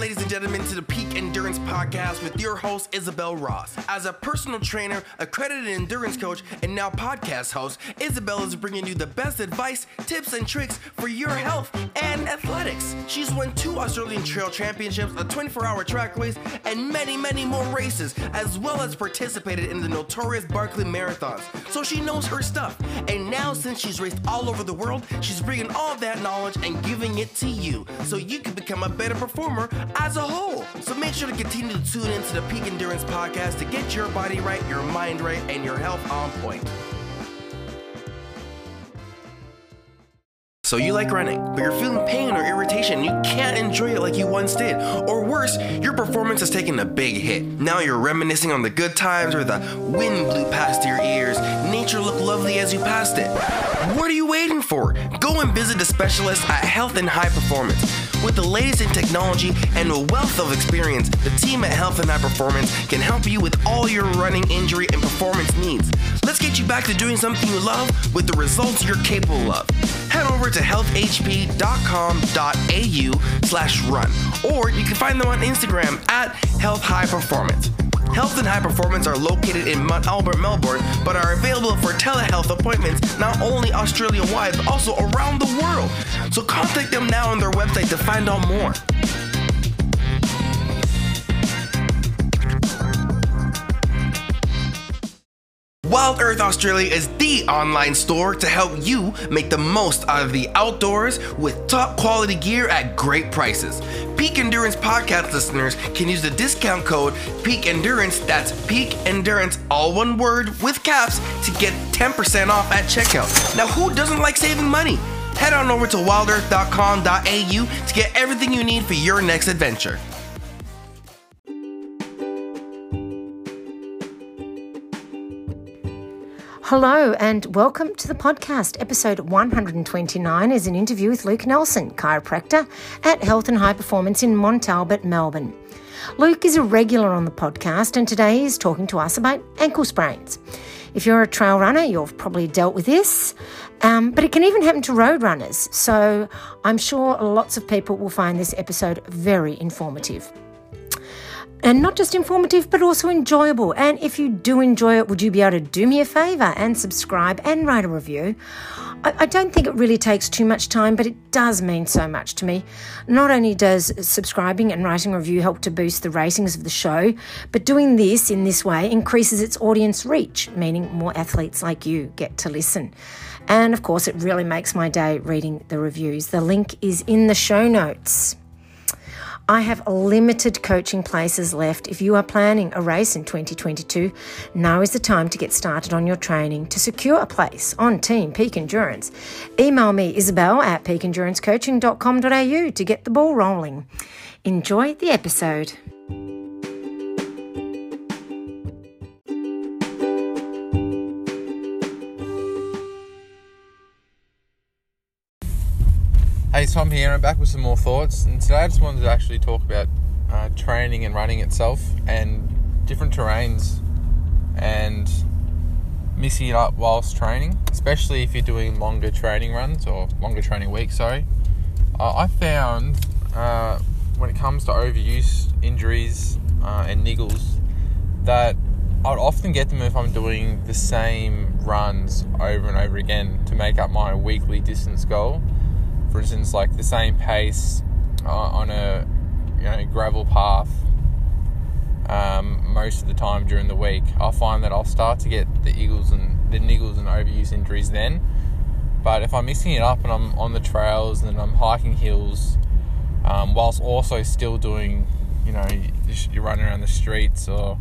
ladies and gentlemen, to the Peak Endurance Podcast with your host, Isabel Ross. As a personal trainer, accredited endurance coach, and now podcast host, Isabel is bringing you the best advice, tips, and tricks for your health and athletics. She's won two Australian Trail Championships, a 24 hour track race, and many, many more races, as well as participated in the notorious Barkley Marathons. So she knows her stuff. And now, since she's raced all over the world, she's bringing all that knowledge and giving it to you so you can become a better performer as a whole. So make sure to continue to tune into the Peak Endurance Podcast to get your body right, your mind right, and your health on point. So you like running, but you're feeling pain or irritation. You can't enjoy it like you once did. Or worse, your performance has taken a big hit. Now you're reminiscing on the good times where the wind blew past your ears, nature looked lovely as you passed it. What are you waiting for? Go and visit a specialist at Health and High Performance. With the latest in technology and a wealth of experience, the team at Health and High Performance can help you with all your running injury and performance needs. Let's get you back to doing something you love with the results you're capable of. Head over to healthhp.com.au slash run, or you can find them on Instagram at Health High Performance. Health and High Performance are located in Mount Albert, Melbourne, but are available for telehealth appointments not only Australia wide, but also around the world. So contact them now on their website to find out more. Wild Earth Australia is the online store to help you make the most out of the outdoors with top quality gear at great prices. Peak Endurance podcast listeners can use the discount code Peak Endurance, that's Peak Endurance, all one word with caps, to get 10% off at checkout. Now, who doesn't like saving money? Head on over to wildearth.com.au to get everything you need for your next adventure. Hello and welcome to the podcast. Episode 129 is an interview with Luke Nelson, chiropractor at Health and High Performance in Mont Albert, Melbourne. Luke is a regular on the podcast and today he's talking to us about ankle sprains. If you're a trail runner, you've probably dealt with this, um, but it can even happen to road runners. So I'm sure lots of people will find this episode very informative and not just informative but also enjoyable. And if you do enjoy it, would you be able to do me a favour and subscribe and write a review? I, I, don't think it really takes too much time, but it does mean so much to me. Not only does subscribing and writing a review help to boost the ratings of the show, but doing this in this way increases its audience reach, meaning more athletes like you get to listen. And of course, it really makes my day reading the reviews. The link is in the show notes. I have limited coaching places left. If you are planning a race in 2022, now is the time to get started on your training to secure a place on Team Peak Endurance. Email me, Isabel at peakendurancecoaching.com.au to get the ball rolling. Enjoy the episode. Hey, Tom here. I'm back with some more thoughts, and today I just wanted to actually talk about uh, training and running itself, and different terrains, and mixing it up whilst training, especially if you're doing longer training runs or longer training weeks. Sorry, uh, I found uh, when it comes to overuse injuries uh, and niggles that I'd often get them if I'm doing the same runs over and over again to make up my weekly distance goal for instance, like the same pace uh, on a you know gravel path um, most of the time during the week, I'll find that I'll start to get the eagles and the niggles and overuse injuries then. But if I'm mixing it up and I'm on the trails and I'm hiking hills, um, whilst also still doing, you know, you're running around the streets or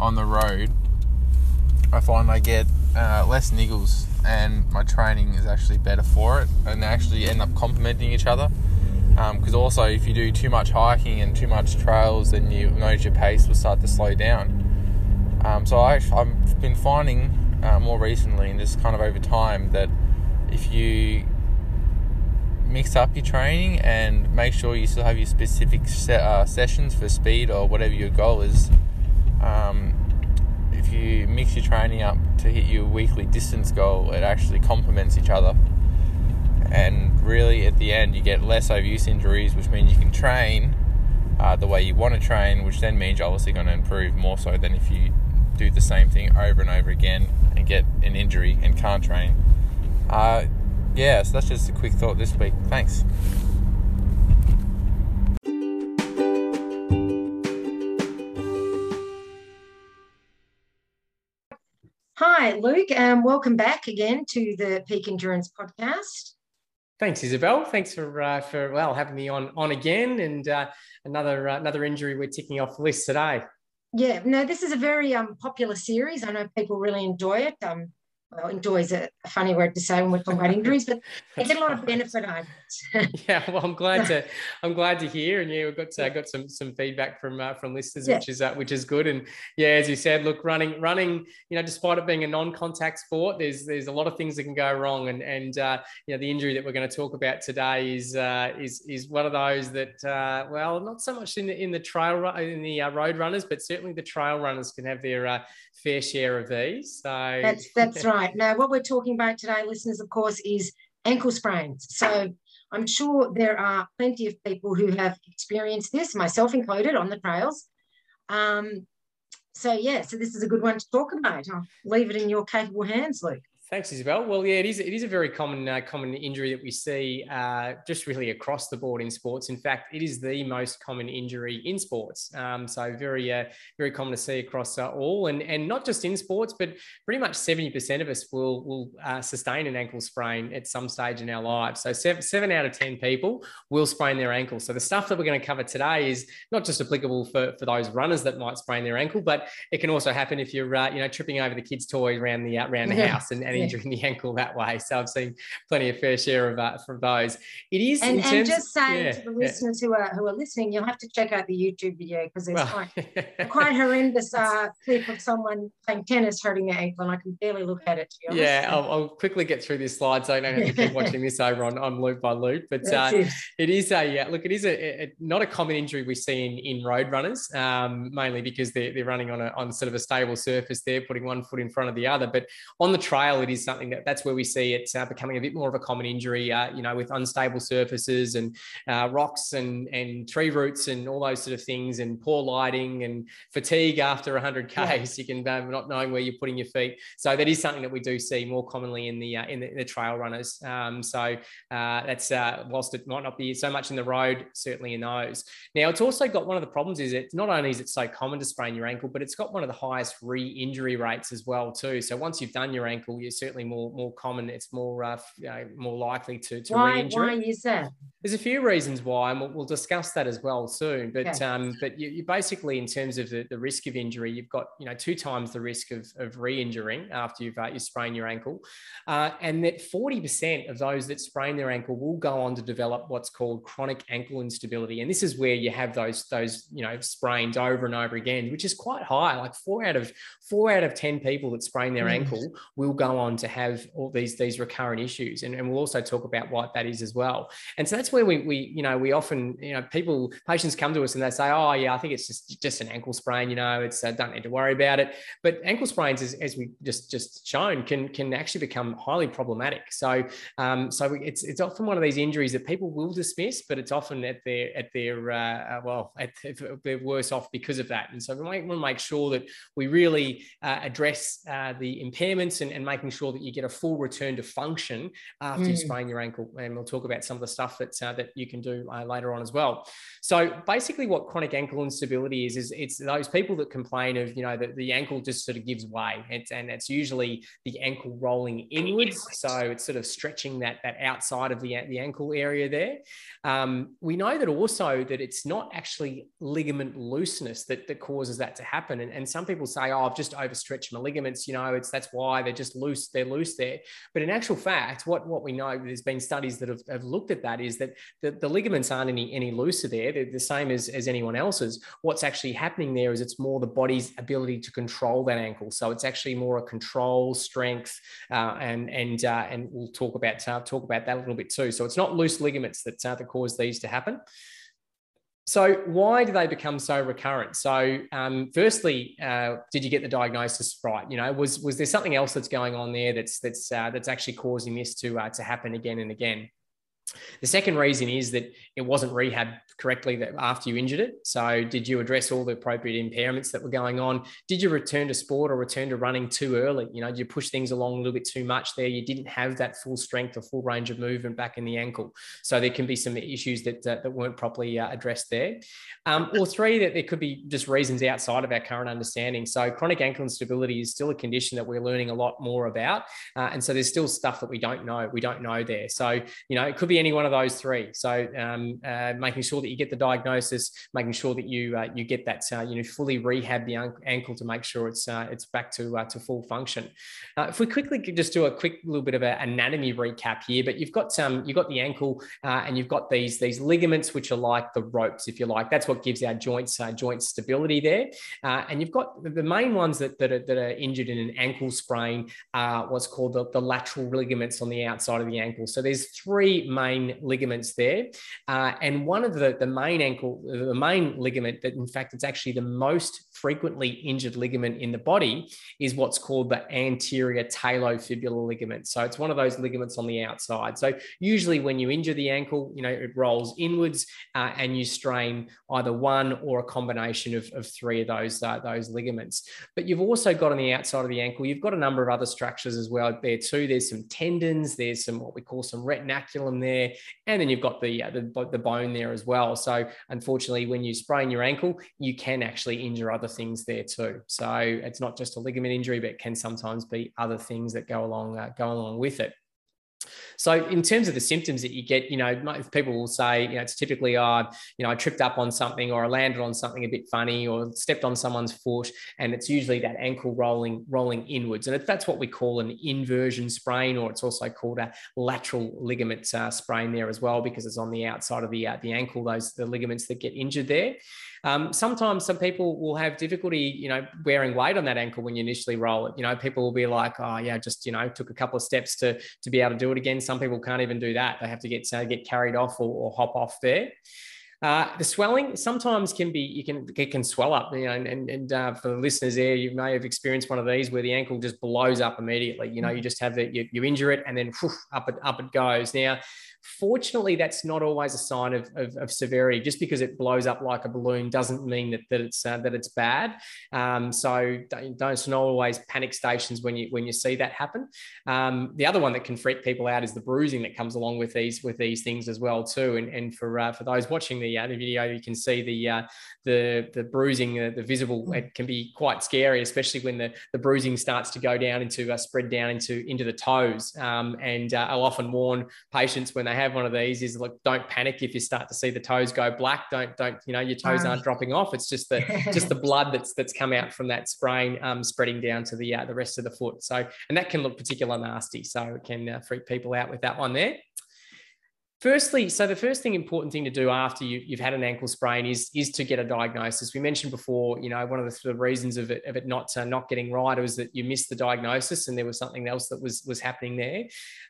on the road, I find I get uh, less niggles and my training is actually better for it and they actually end up complementing each other. Because um, also if you do too much hiking and too much trails then you notice your pace will start to slow down. Um, so I, have been finding uh, more recently and just kind of over time that if you mix up your training and make sure you still have your specific se- uh, sessions for speed or whatever your goal is um, you mix your training up to hit your weekly distance goal, it actually complements each other. And really, at the end, you get less overuse injuries, which means you can train uh, the way you want to train, which then means you're obviously going to improve more so than if you do the same thing over and over again and get an injury and can't train. Uh, yeah, so that's just a quick thought this week. Thanks. Hi, Luke, and welcome back again to the Peak Endurance podcast. Thanks, Isabel. Thanks for uh, for well having me on on again, and uh, another uh, another injury we're ticking off the list today. Yeah, no, this is a very um, popular series. I know people really enjoy it. Um, well, enjoy is a, funny word to say when we're talking about injuries, but get a lot of benefit out of it. yeah, well, I'm glad to I'm glad to hear, and yeah, we've got uh, got some some feedback from uh, from listeners, yeah. which is uh, which is good. And yeah, as you said, look, running running, you know, despite it being a non-contact sport, there's there's a lot of things that can go wrong, and and uh, you know, the injury that we're going to talk about today is uh, is is one of those that uh, well, not so much in the in the trail in the road runners, but certainly the trail runners can have their fair share of these. So that's that's right. Now, what we're talking about today, listeners, of course, is ankle sprains. So I'm sure there are plenty of people who have experienced this, myself included, on the trails. Um, so yeah, so this is a good one to talk about. I'll leave it in your capable hands, Luke. Thanks, Isabel. Well, yeah, it is. It is a very common uh, common injury that we see uh, just really across the board in sports. In fact, it is the most common injury in sports. Um, so very uh, very common to see across uh, all, and and not just in sports, but pretty much seventy percent of us will will uh, sustain an ankle sprain at some stage in our lives. So seven, seven out of ten people will sprain their ankle. So the stuff that we're going to cover today is not just applicable for for those runners that might sprain their ankle, but it can also happen if you're uh, you know tripping over the kids' toys around the around the house and, and injuring the ankle that way. So I've seen plenty of fair share of uh, from those. It is, and, and just saying yeah, to the listeners yeah. who are who are listening, you'll have to check out the YouTube video because there's well, quite quite horrendous uh, clip of someone playing tennis hurting their ankle, and I can barely look at it. Yeah, I'll, I'll, quickly get through this slide so I don't have to keep watching this over on, on loop by loop. But uh, it. it is a yeah, look, it is a, a, not a common injury we see in, in road runners, um, mainly because they're, they're running on a on sort of a stable surface. They're putting one foot in front of the other, but on the trail, it is something that that's where we see it uh, becoming a bit more of a common injury, uh, you know, with unstable surfaces and uh, rocks and, and tree roots and all those sort of things and poor lighting and fatigue after 100 Ks. Yeah. You can uh, not knowing where you're putting your feet. So that is something that we do see more commonly in the, uh, in the, in the trail runners. Um, so that's, whilst it might not be so much in the road, certainly in those. Now, it's also got one of the problems is it not only is it so common to sprain your ankle, but it's got one of the highest re-injury rates as well too. So once you've done your ankle, certainly more more common. It's more uh, you know, more likely to to why, re-injure. Why is that? There's a few reasons why, and we'll, we'll discuss that as well soon. But okay. um, but you, you, basically, in terms of the, the risk of injury, you've got you know two times the risk of, of re-injuring after you've uh, you sprain your ankle, uh, and that 40% of those that sprain their ankle will go on to develop what's called chronic ankle instability, and this is where you have those those you know sprains over and over again, which is quite high. Like four out of four out of ten people that sprain their mm. ankle will go on to have all these these recurrent issues, and, and we'll also talk about what that is as well. And so that's where we we you know we often you know people patients come to us and they say, oh yeah, I think it's just just an ankle sprain. You know, it's uh, don't need to worry about it. But ankle sprains, as, as we just just shown, can can actually become highly problematic. So um, so it's it's often one of these injuries that people will dismiss, but it's often at their at their uh, uh well at, they're worse off because of that. And so we want to make sure that we really uh, address uh, the impairments and, and making sure that you get a full return to function after mm. you sprain your ankle. And we'll talk about some of the stuff that, uh, that you can do uh, later on as well. So basically what chronic ankle instability is, is it's those people that complain of, you know, that the ankle just sort of gives way. It's, and it's usually the ankle rolling inwards. So it's sort of stretching that, that outside of the, the ankle area there. Um, we know that also that it's not actually ligament looseness that, that causes that to happen. And, and some people say, oh, I've just overstretched my ligaments, you know, it's that's why they're just loose, they're loose there. But in actual fact, what, what we know, there's been studies that have, have looked at that is that the, the ligaments aren't any, any looser there. They're the same as, as anyone else's. What's actually happening there is it's more the body's ability to control that ankle. So it's actually more a control, strength, uh, and and uh, and we'll talk about uh, talk about that a little bit too. So it's not loose ligaments that, uh, that cause these to happen. So, why do they become so recurrent? So, um, firstly, uh, did you get the diagnosis right? You know, was was there something else that's going on there that's that's uh, that's actually causing this to uh, to happen again and again? The second reason is that it wasn't rehabbed correctly after you injured it. So, did you address all the appropriate impairments that were going on? Did you return to sport or return to running too early? You know, did you push things along a little bit too much there? You didn't have that full strength or full range of movement back in the ankle. So, there can be some issues that uh, that weren't properly uh, addressed there. Um, or three, that there could be just reasons outside of our current understanding. So, chronic ankle instability is still a condition that we're learning a lot more about, uh, and so there's still stuff that we don't know. We don't know there. So, you know, it could be any one of those three. So, um, uh, making sure that you get the diagnosis, making sure that you uh, you get that uh, you know fully rehab the ankle to make sure it's uh, it's back to uh, to full function. If we quickly just do a quick little bit of an anatomy recap here, but you've got some you've got the ankle and you've got these these ligaments which are like the ropes, if you like. That's what gives our joints joint stability there. and you've got the main ones that that are, that are injured in an ankle sprain are what's called the, the lateral ligaments on the outside of the ankle. So there's three main ligaments there, and one of the the main ankle, the main ligament that, in fact, it's actually the most frequently injured ligament in the body is what's called the anterior talofibular ligament. So it's one of those ligaments on the outside. So usually when you injure the ankle, you know, it rolls inwards uh, and you strain either one or a combination of, of three of those, uh, those ligaments. But you've also got on the outside of the ankle, you've got a number of other structures as well there too. There's some tendons, there's some what we call some retinaculum there, and then you've got the, uh, the, the bone there as well. So unfortunately, when you sprain your ankle, you can actually injure other things there too. So it's not just a ligament injury, but it can sometimes be other things that go along uh, go along with it. So in terms of the symptoms that you get, you know, people will say, you know, it's typically, uh, you know, I tripped up on something or I landed on something a bit funny or stepped on someone's foot, and it's usually that ankle rolling rolling inwards, and that's what we call an inversion sprain, or it's also called a lateral ligament uh, sprain there as well because it's on the outside of the uh, the ankle, those the ligaments that get injured there. Um, sometimes some people will have difficulty, you know, wearing weight on that ankle when you initially roll it. You know, people will be like, oh yeah, just you know, took a couple of steps to to be able to do it again. Some people can't even do that; they have to get uh, get carried off or, or hop off there. Uh, the swelling sometimes can be you can it can swell up you know and and uh, for the listeners there you may have experienced one of these where the ankle just blows up immediately you know you just have it you, you injure it and then whew, up it up it goes now Fortunately, that's not always a sign of, of, of, severity. Just because it blows up like a balloon doesn't mean that, that it's uh, that it's bad. Um, so don't, don't not always panic stations when you when you see that happen. Um, the other one that can freak people out is the bruising that comes along with these with these things as well too. And, and for uh, for those watching the, uh, the video, you can see the uh, the the bruising, uh, the visible. Mm. It can be quite scary, especially when the, the bruising starts to go down into uh, spread down into into the toes. Um, and I'll often warn patients when they they have one of these is like don't panic if you start to see the toes go black. Don't don't you know your toes aren't dropping off. It's just the just the blood that's that's come out from that sprain um, spreading down to the uh, the rest of the foot. So and that can look particular nasty. So it can uh, freak people out with that one there Firstly, so the first thing, important thing to do after you, have had an ankle sprain is is to get a diagnosis. We mentioned before, you know, one of the, reasons of it of it not uh, not getting right was that you missed the diagnosis and there was something else that was was happening there.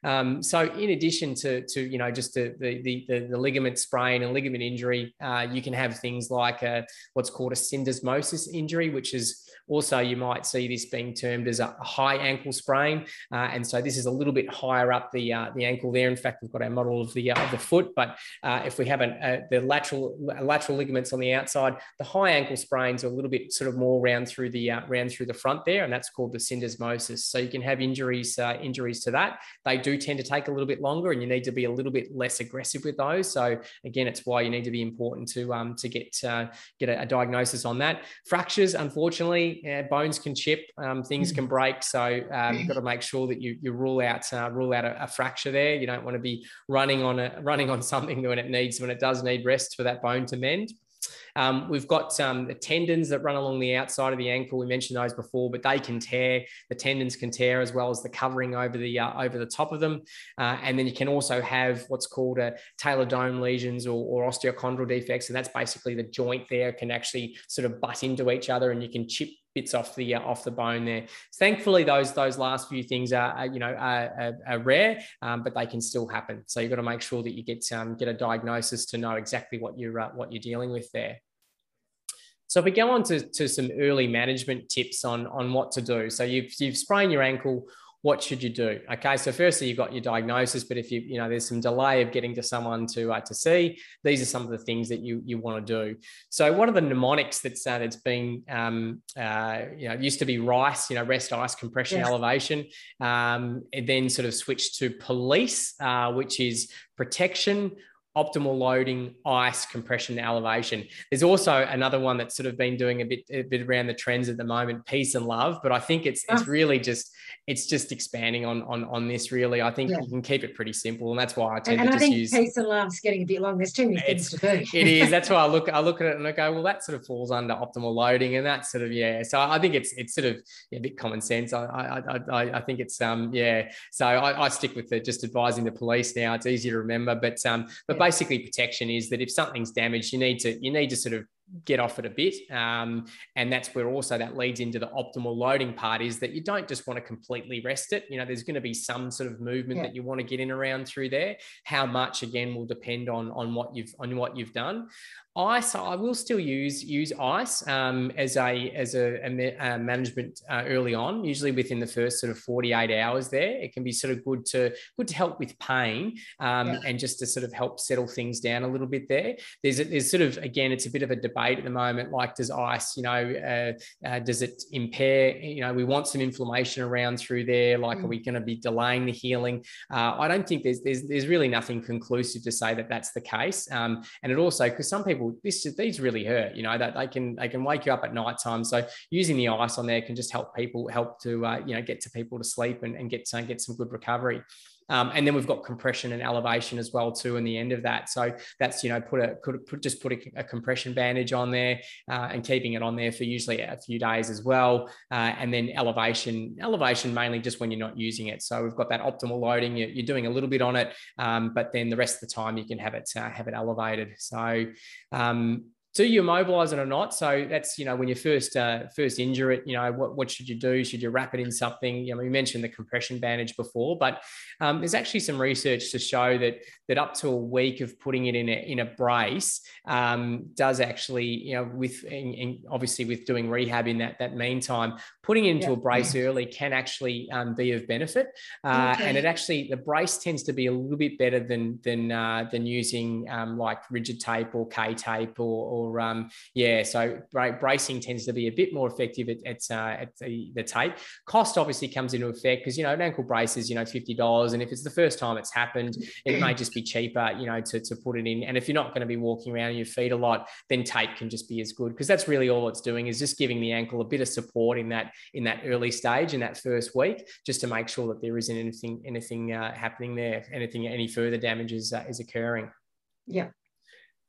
Um, so, in addition to to you know just the the the, the ligament sprain and ligament injury, uh, you can have things like a, what's called a syndesmosis injury, which is also, you might see this being termed as a high ankle sprain, uh, and so this is a little bit higher up the uh, the ankle there. In fact, we've got our model of the uh, of the foot, but uh, if we have an, uh, the lateral lateral ligaments on the outside, the high ankle sprains are a little bit sort of more round through the round through the front there, and that's called the syndesmosis. So you can have injuries injuries to that. They do tend to take a little bit longer, and you need to be a little bit less aggressive with those. So again, it's why you need to be important to um, to get get a, a diagnosis on that. Fractures, unfortunately, yeah, bones can chip, um, things can break. So um, you've got to make sure that you, you rule out uh, rule out a, a, fracture there. You don't want to be running on a running on something when it needs when it does need rest for that bone to mend. Um, we've got um, the tendons that run along the outside of the ankle. We mentioned those before, but they can tear. The tendons can tear as well as the covering over the uh, over the top of them. Uh, and then you can also have what's called a talar dome lesions or, or osteochondral defects, and that's basically the joint there can actually sort of butt into each other, and you can chip bits off the uh, off the bone there. Thankfully, those those last few things are, are you know are, are, rare, um, but they can still happen. So you've got to make sure that you get um, get a diagnosis to know exactly what you're uh, what you're dealing with there. So if we go on to, to some early management tips on on what to do, so you've you've sprained your ankle what should you do? Okay, so firstly, you've got your diagnosis, but if you, you know, there's some delay of getting to someone to uh, to see, these are some of the things that you you want to do. So, what are the mnemonics that's uh, that's been, um, uh, you know, used to be RICE, you know, rest, ice, compression, yes. elevation, um, and then sort of switched to police, uh, which is protection, optimal loading, ice, compression, elevation. There's also another one that's sort of been doing a bit a bit around the trends at the moment, peace and love. But I think it's it's ah. really just it's just expanding on on on this. Really, I think yeah. you can keep it pretty simple, and that's why I tend and, and to I just use peace and love's getting a bit long. There's too many things to do. it is. That's why I look I look at it and I go, well, that sort of falls under optimal loading, and that sort of yeah. So I think it's it's sort of yeah, a bit common sense. I I I, I think it's um yeah. So I, I stick with the just advising the police now. It's easy to remember, but um but. Basically protection is that if something's damaged, you need to you need to sort of get off it a bit. Um, and that's where also that leads into the optimal loading part is that you don't just want to completely rest it. You know, there's going to be some sort of movement yeah. that you want to get in around through there. How much again will depend on on what you've on what you've done. Ice, I will still use use ice um, as a as a, a, a management uh, early on. Usually within the first sort of forty eight hours, there it can be sort of good to good to help with pain um, yeah. and just to sort of help settle things down a little bit. There, there's a, there's sort of again, it's a bit of a debate at the moment. Like, does ice, you know, uh, uh, does it impair? You know, we want some inflammation around through there. Like, mm. are we going to be delaying the healing? Uh, I don't think there's there's there's really nothing conclusive to say that that's the case. Um, and it also because some people people this these really hurt you know that they can they can wake you up at night time. So using the ice on there can just help people help to uh, you know get to people to sleep and, and get to, get some good recovery um, and then we've got compression and elevation as well too in the end of that. So that's you know put a could put just put a, a compression bandage on there uh, and keeping it on there for usually a few days as well. Uh, and then elevation elevation mainly just when you're not using it. So we've got that optimal loading. You're, you're doing a little bit on it, um, but then the rest of the time you can have it uh, have it elevated. So um, do you immobilize it or not? So that's you know when you first uh, first injure it, you know what what should you do? Should you wrap it in something? You know, we mentioned the compression bandage before, but um, there's actually some research to show that that up to a week of putting it in a in a brace um, does actually you know with in, in obviously with doing rehab in that that meantime, putting it into yeah. a brace early can actually um, be of benefit, uh, okay. and it actually the brace tends to be a little bit better than than uh, than using um, like rigid tape or K tape or, or or um, yeah, so bracing tends to be a bit more effective at, at, uh, at the, the, tape. Cost obviously comes into effect because you know an ankle brace is you know fifty dollars, and if it's the first time it's happened, it may just be cheaper, you know, to, to put it in. And if you're not going to be walking around your feet a lot, then tape can just be as good because that's really all it's doing is just giving the ankle a bit of support in that in that early stage in that first week, just to make sure that there isn't anything anything uh, happening there, anything any further damage is uh, is occurring. Yeah.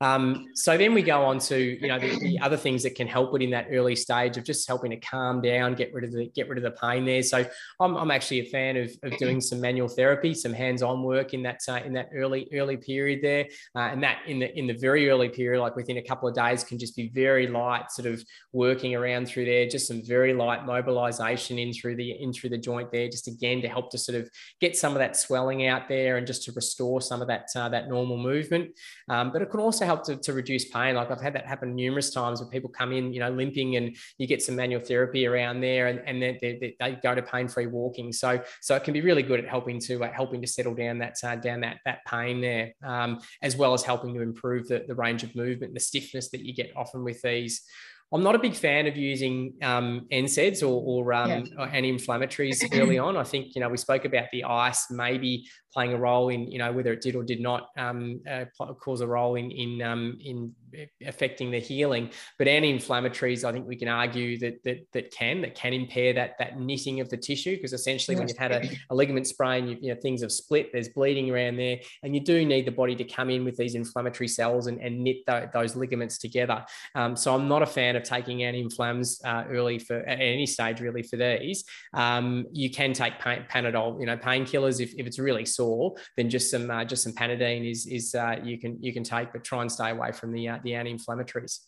Um, so then we go on to you know the, the, other things that can help it in that early stage of just helping to calm down, get rid of the get rid of the pain there. So I'm, I'm actually a fan of, of doing some manual therapy, some hands-on work in that uh, in that early early period there, uh, and that in the in the very early period, like within a couple of days, can just be very light, sort of working around through there, just some very light mobilization in through the in through the joint there, just again to help to sort of get some of that swelling out there and just to restore some of that uh, that normal movement. Um, but it can also help help to, to reduce pain. Like I've had that happen numerous times where people come in, you know, limping and you get some manual therapy around there and, and then they, they, go to pain-free walking. So, so it can be really good at helping to, uh, helping to settle down that, uh, down that, that pain there, um, as well as helping to improve the, the range of movement, the stiffness that you get often with these. I'm not a big fan of using um, NSAIDs or, or, um, yeah. or anti-inflammatories early on. I think you know we spoke about the ice maybe playing a role in you know whether it did or did not um, uh, cause a role in in um, in affecting the healing. But anti-inflammatories, I think we can argue that that that can that can impair that that knitting of the tissue because essentially yes. when you've had a, a ligament sprain, you, you, know things have split, there's bleeding around there, and you do need the body to come in with these inflammatory cells and, and knit those ligaments together. Um, so I'm not a fan of taking anti-inflams uh, early for at any stage really for these. Um, you can take pain, Panadol, you know, painkillers if, if it's really sore, then just some uh, just some Panadeine is is uh, you can you can take, but try and stay away from the uh, the anti-inflammatories.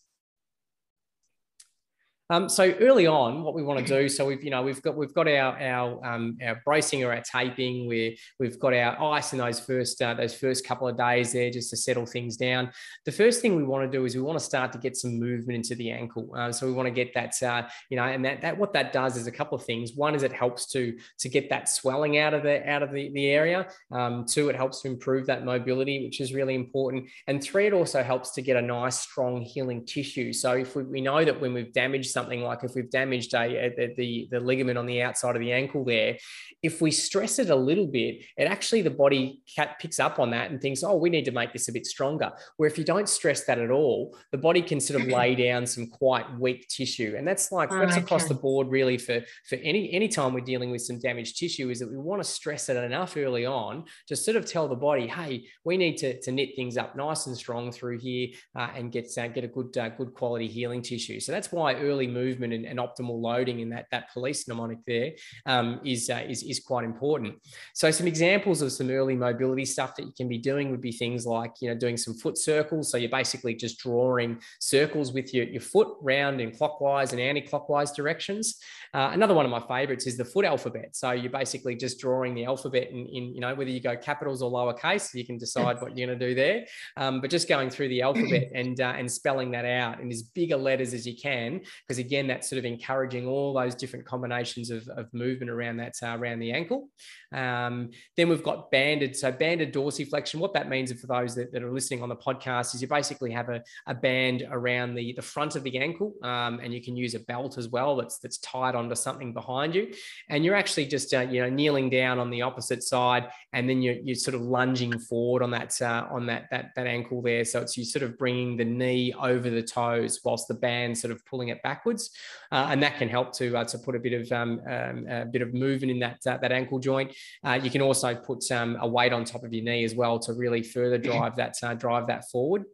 Um, so early on, what we want to do, so we've you know we've got we've got our our um, our bracing or our taping, where we've got our ice in those first uh, those first couple of days there just to settle things down. The first thing we want to do is we want to start to get some movement into the ankle. Uh, so we want to get that uh, you know, and that that what that does is a couple of things. One is it helps to to get that swelling out of the out of the, the area. Um, two, it helps to improve that mobility, which is really important. And three, it also helps to get a nice strong healing tissue. So if we, we know that when we've damaged something like if we've damaged a, a, the, the ligament on the outside of the ankle there, if we stress it a little bit, it actually the body cat picks up on that and thinks, oh, we need to make this a bit stronger. Where if you don't stress that at all, the body can sort of lay down some quite weak tissue, and that's like oh, that's okay. across the board really for for any any time we're dealing with some damaged tissue is that we want to stress it enough early on to sort of tell the body, hey, we need to, to knit things up nice and strong through here uh, and get uh, get a good uh, good quality healing tissue. So that's why early movement and, and optimal loading in that, that police mnemonic there um, is uh, is, is quite important. So some examples of some early mobility stuff that you can be doing would be things like, you know, doing some foot circles. So you're basically just drawing circles with your, your foot round in clockwise and anti-clockwise directions. Uh, another one of my favorites is the foot alphabet. So you're basically just drawing the alphabet in, in you know, whether you go capitals or lowercase, you can decide what you're going to do there. Um, but just going through the alphabet and, uh, and spelling that out in as bigger letters as you can, because again, that's sort of encouraging all those different combinations of, of movement around that uh, around the ankle. Um, then we've got banded. So banded dorsiflexion. What that means for those that, that are listening on the podcast is you basically have a, a band around the, the front of the ankle, um, and you can use a belt as well that's that's tied onto something behind you, and you're actually just uh, you know kneeling down on the opposite side, and then you're, you're sort of lunging forward on that uh, on that that that ankle there. So it's you sort of bringing the knee over the toes whilst the band sort of pulling it backwards uh, and that can help to uh, to put a bit of um, um, a bit of movement in that uh, that ankle joint. Uh, you can also put um, a weight on top of your knee as well to really further drive that uh, drive that forward.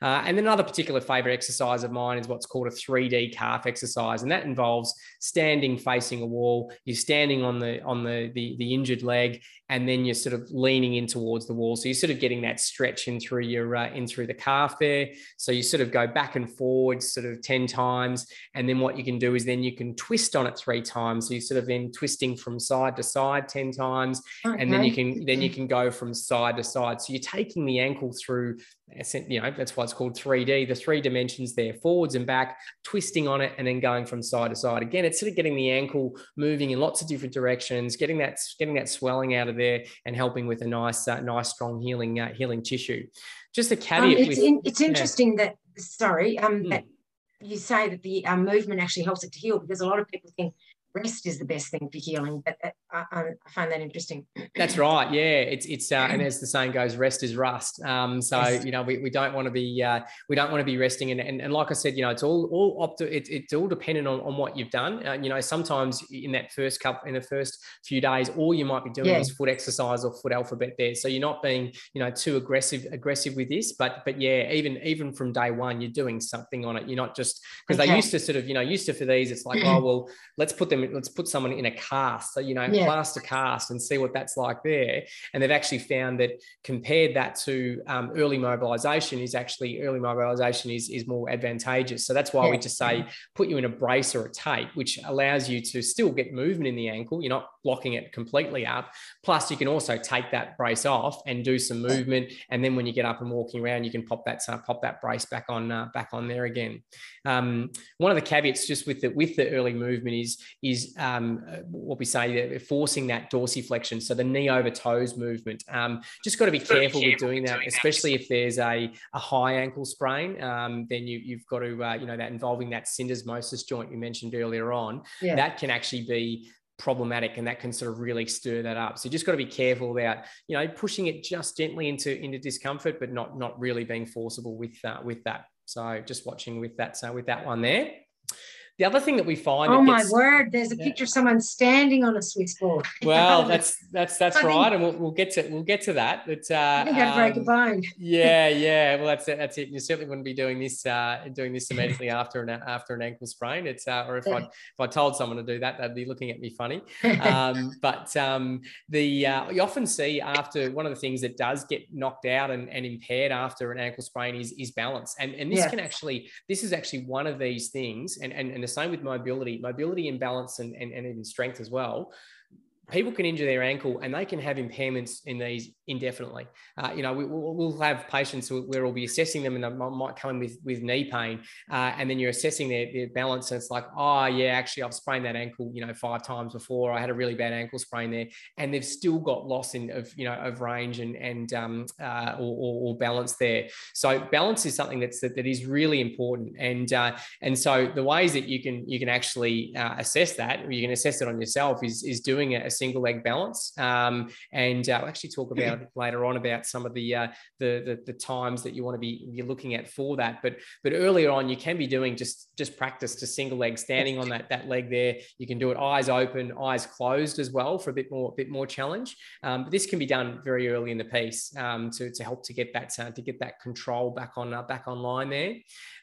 Uh, and then another particular favorite exercise of mine is what's called a 3D calf exercise, and that involves standing facing a wall. You're standing on the on the the, the injured leg, and then you're sort of leaning in towards the wall. So you're sort of getting that stretch in through your uh, in through the calf there. So you sort of go back and forward sort of 10 times. And then what you can do is then you can twist on it three times. So you sort of then twisting from side to side 10 times. Okay. And then you can then you can go from side to side. So you're taking the ankle through you know, that's why it's called 3D, the three dimensions there, forwards and back, twisting on it, and then going from side to side. Again, it's sort of getting the ankle moving in lots of different directions, getting that getting that swelling out of there, and helping with a nice, uh, nice, strong healing uh, healing tissue. Just a caveat. Um, it's, with, in, it's interesting that sorry, um, mm. that you say that the um, movement actually helps it to heal because a lot of people think rest is the best thing for healing. But I, I find that interesting. That's right. Yeah, it's it's uh, and as the saying goes, rest is rust. Um, so yes. you know we, we don't want to be uh, we don't want to be resting and, and, and like I said, you know it's all all up to it, it's all dependent on, on what you've done. Uh, you know sometimes in that first couple in the first few days, all you might be doing yeah. is foot exercise or foot alphabet there. So you're not being you know too aggressive aggressive with this, but but yeah, even even from day one, you're doing something on it. You're not just because okay. they used to sort of you know used to for these, it's like oh well, let's put them let's put someone in a cast, so you know, yeah. plaster cast, and see what that's like there. And they've actually found that compared that to um, early mobilization is actually early mobilization is is more advantageous. So that's why yeah. we just say put you in a brace or a tape, which allows you to still get movement in the ankle. You're not blocking it completely up. Plus, you can also take that brace off and do some movement, and then when you get up and walking around, you can pop that uh, pop that brace back on uh, back on there again. Um, one of the caveats just with the with the early movement is is um, what we say forcing that dorsiflexion, so the knee over toes movement. Um, just got to be careful with doing that, especially if there's a, a high ankle sprain. Um, then you, you've got to uh, you know that involving that syndesmosis joint you mentioned earlier on. Yeah. That can actually be problematic and that can sort of really stir that up. So you just got to be careful about you know pushing it just gently into into discomfort but not not really being forcible with uh, with that. So just watching with that so with that one there the other thing that we find. Oh my word! There's a yeah. picture of someone standing on a Swiss ball. Well, that's that's that's right, and we'll, we'll get to we'll get to that. But uh, I think I'd break a um, bone. yeah, yeah. Well, that's it. That's it. You certainly wouldn't be doing this uh, doing this immediately after an after an ankle sprain. It's uh, or if I if I told someone to do that, they'd be looking at me funny. Um, but um, the uh, you often see after one of the things that does get knocked out and, and impaired after an ankle sprain is is balance, and and this yeah. can actually this is actually one of these things, and and, and the same with mobility, mobility and balance and, and, and even strength as well people can injure their ankle and they can have impairments in these indefinitely. Uh, you know, we, will we'll have patients where we'll be assessing them and they might come in with, with knee pain. Uh, and then you're assessing their, their balance. And it's like, oh, yeah, actually, I've sprained that ankle, you know, five times before. I had a really bad ankle sprain there. And they've still got loss in of, you know, of range and, and um, uh, or, or, balance there. So balance is something that's, that, that is really important. And, uh, and so the ways that you can, you can actually uh, assess that, you can assess it on yourself is, is doing a single leg balance. Um, and uh, we'll actually talk about later on about some of the, uh, the, the, the times that you want to be you're looking at for that. But but earlier on, you can be doing just just practice to single leg, standing on that that leg there. You can do it eyes open, eyes closed as well for a bit more bit more challenge. Um, but this can be done very early in the piece um, to, to help to get that uh, to get that control back on uh, back online there.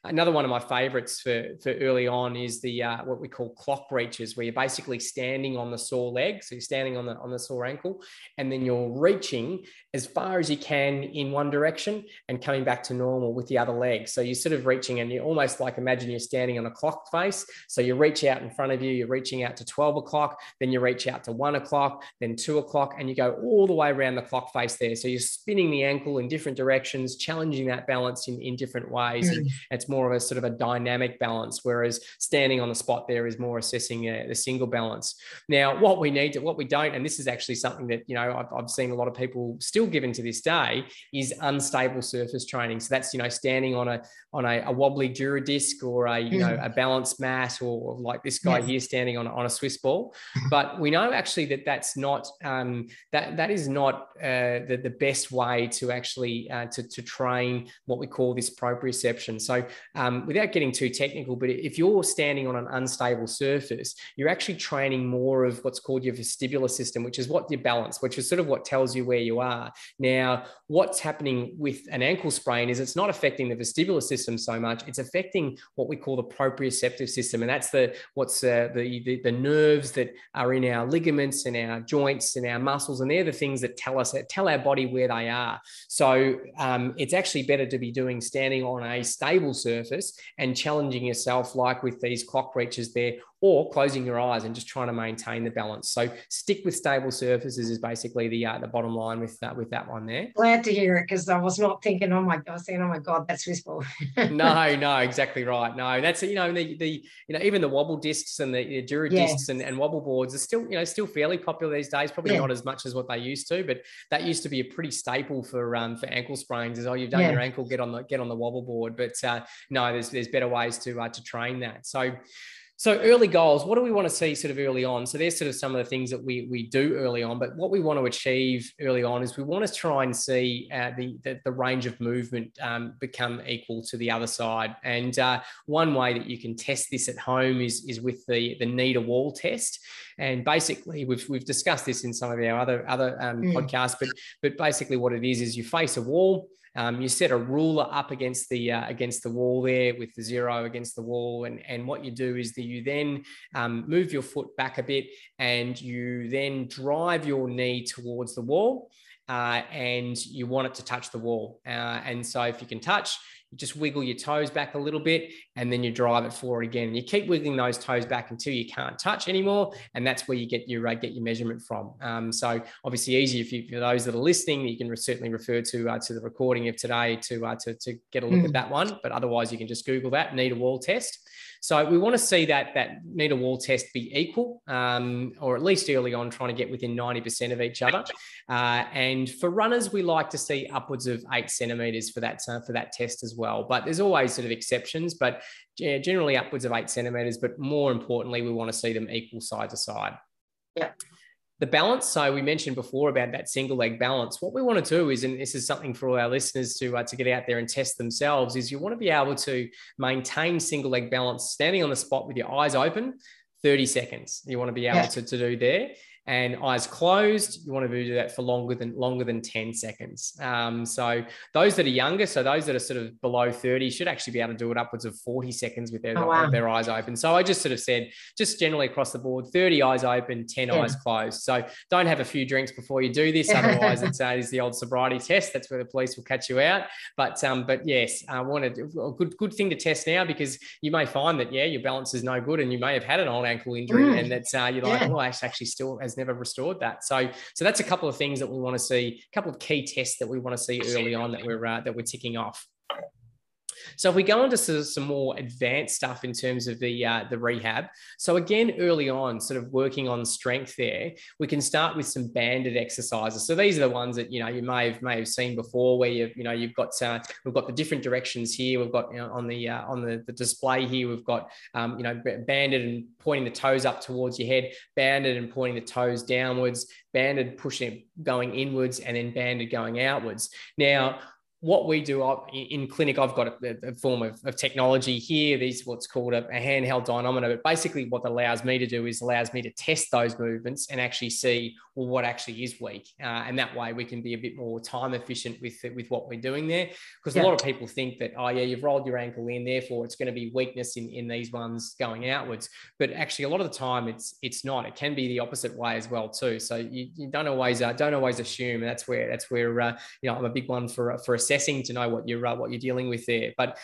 Another one of my favorites for, for early on is the uh, what we call clock reaches, where you're basically standing on the sore leg. So you're standing on the on the sore ankle, and then you're reaching as far as you can in one direction and coming back to normal with the other leg. So you're sort of reaching, and you almost like imagine you're standing on a clock face. So you reach out in front of you, you're reaching out to 12 o'clock, then you reach out to one o'clock, then two o'clock, and you go all the way around the clock face there. So you're spinning the ankle in different directions, challenging that balance in, in different ways. Mm. And it's more of a sort of a dynamic balance, whereas standing on the spot there is more assessing a, the single balance. Now, what we need to, what we don't, and this is actually something that, you know, I've, I've seen a lot of people still given to this day is unstable surface training. So that's, you know, standing on a, on a, a wobbly dura disc or a, you know, mm-hmm. a balance mat or, or like this guy yes. here standing on, on a Swiss ball. But we know actually that that's not, um, that, that is not uh, the, the best way to actually, uh, to, to train what we call this proprioception. So um, without getting too technical, but if you're standing on an unstable surface, you're actually training more of what's called your vestibular system, which is what your balance, which is sort of what tells you where you are. Now, what's happening with an ankle sprain is it's not affecting the vestibular system so much; it's affecting what we call the proprioceptive system, and that's the what's uh, the, the the nerves that are in our ligaments and our joints and our muscles, and they're the things that tell us tell our body where they are. So um, it's actually better to be doing standing on a stable surface surface and challenging yourself, like with these clock reaches there, or closing your eyes and just trying to maintain the balance. So stick with stable surfaces is basically the uh, the bottom line with that with that one there. Glad to hear it because I was not thinking, oh my god, I was saying, oh my god, that's wistful. no, no, exactly right. No, that's you know the the you know even the wobble discs and the, the dura yes. discs and, and wobble boards are still you know still fairly popular these days. Probably yeah. not as much as what they used to, but that used to be a pretty staple for um for ankle sprains. Is oh you've done yeah. your ankle, get on the get on the wobble board. But uh, no, there's there's better ways to uh, to train that. So so early goals, what do we want to see sort of early on? So there's sort of some of the things that we we do early on, but what we want to achieve early on is we want to try and see uh, the, the, the range of movement um, become equal to the other side. And uh, one way that you can test this at home is is with the the knee to wall test. And basically, we've we've discussed this in some of our other other um, mm. podcasts, but but basically what it is is you face a wall um, you set a ruler up against the uh, against the wall there with the zero against the wall, and and what you do is that you then um, move your foot back a bit, and you then drive your knee towards the wall, uh, and you want it to touch the wall. Uh, and so if you can touch, you just wiggle your toes back a little bit and then you drive it forward again. And you keep wiggling those toes back until you can't touch anymore. And that's where you get your, uh, get your measurement from. Um, so obviously easy if you, for those that are listening, you can certainly refer to, uh, to the recording of today to, uh, to, to get a look mm. at that one. But otherwise you can just Google that, knee to wall test. So we want to see that that to wall test be equal, um, or at least early on, trying to get within 90% of each other. Uh, and for runners, we like to see upwards of eight centimeters for that uh, for that test as well. But there's always sort of exceptions, but generally upwards of eight centimeters. But more importantly, we want to see them equal side to side. Yeah the balance. So we mentioned before about that single leg balance. What we want to do is, and this is something for all our listeners to uh, to get out there and test themselves, is you want to be able to maintain single leg balance standing on the spot with your eyes open, 30 seconds. You want to be able yeah. to, to do there. And eyes closed, you want to do that for longer than longer than 10 seconds. Um, so those that are younger, so those that are sort of below 30 should actually be able to do it upwards of 40 seconds with their, oh, wow. their eyes open. So I just sort of said, just generally across the board, 30 eyes open, 10 yeah. eyes closed. So don't have a few drinks before you do this. Otherwise, it's uh, is the old sobriety test. That's where the police will catch you out. But um, but yes, I wanted a good good thing to test now because you may find that yeah, your balance is no good and you may have had an old ankle injury mm. and that's uh, you're like, yeah. oh, actually still never restored that. So so that's a couple of things that we want to see, a couple of key tests that we want to see early on that we're uh, that we're ticking off. So if we go into some more advanced stuff in terms of the uh, the rehab, so again early on, sort of working on strength there, we can start with some banded exercises. So these are the ones that you know you may have may have seen before, where you you know you've got uh, we've got the different directions here. We've got you know, on the uh, on the, the display here, we've got um, you know banded and pointing the toes up towards your head, banded and pointing the toes downwards, banded pushing it going inwards, and then banded going outwards. Now what we do in clinic, I've got a, a form of, of, technology here. These what's called a, a, handheld dynamometer. But basically, what that allows me to do is allows me to test those movements and actually see well what actually is weak. Uh, and that way, we can be a bit more time efficient with with what we're doing there. Because yeah. a lot of people think that oh yeah, you've rolled your ankle in, therefore it's going to be weakness in in these ones going outwards. But actually, a lot of the time, it's it's not. It can be the opposite way as well too. So you, you don't always uh, don't always assume. And that's where that's where uh, you know I'm a big one for for assessing assessing to know what you're uh, what you're dealing with there. But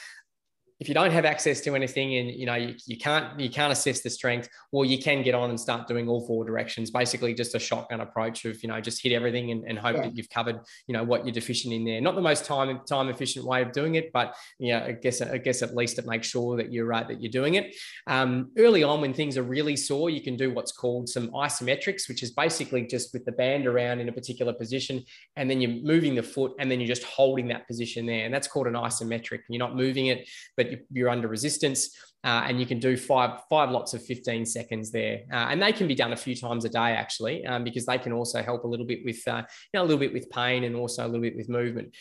if you don't have access to anything and you know you, you can't you can't assess the strength well you can get on and start doing all four directions. Basically just a shotgun approach of you know just hit everything and, and hope yeah. that you've covered you know what you're deficient in there. Not the most time time efficient way of doing it but you know i guess i guess at least it makes sure that you're right that you're doing it. Um, early on when things are really sore you can do what's called some isometrics which is basically just with the band around in a particular position and then you're moving the foot and then you're just holding that position there. And that's called an isometric. You're not moving it but you're under resistance. Uh, and you can do five five lots of 15 seconds there uh, and they can be done a few times a day actually um, because they can also help a little bit with uh, you know a little bit with pain and also a little bit with movement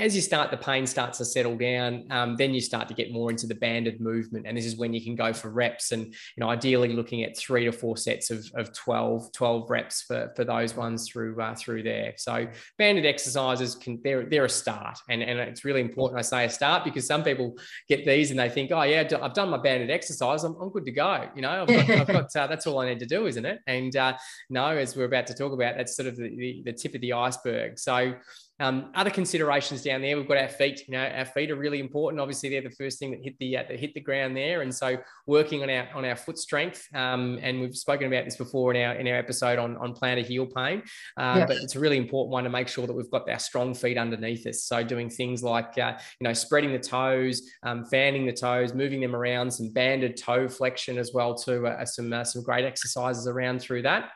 as you start, the pain starts to settle down. Um, then you start to get more into the banded movement. And this is when you can go for reps and, you know, ideally looking at three to four sets of, of 12, 12 reps for, for those ones through, uh, through there. So banded exercises can, they're, they're a start. And, and it's really important I say a start because some people get these and they think, oh yeah, I've done my banded exercise. I'm, I'm good to go. You know, I've got, I've got uh, that's all I need to do, isn't it? And uh, no, as we're about to talk about, that's sort of the, the, the tip of the iceberg. So, um, other considerations down there, we've got our feet. You know, our feet are really important. Obviously, they're the first thing that hit the uh, that hit the ground there, and so working on our on our foot strength. Um, and we've spoken about this before in our in our episode on on plantar heel pain. Uh, yes. But it's a really important one to make sure that we've got our strong feet underneath us. So doing things like uh, you know spreading the toes, um, fanning the toes, moving them around, some banded toe flexion as well too. Uh, some uh, some great exercises around through that.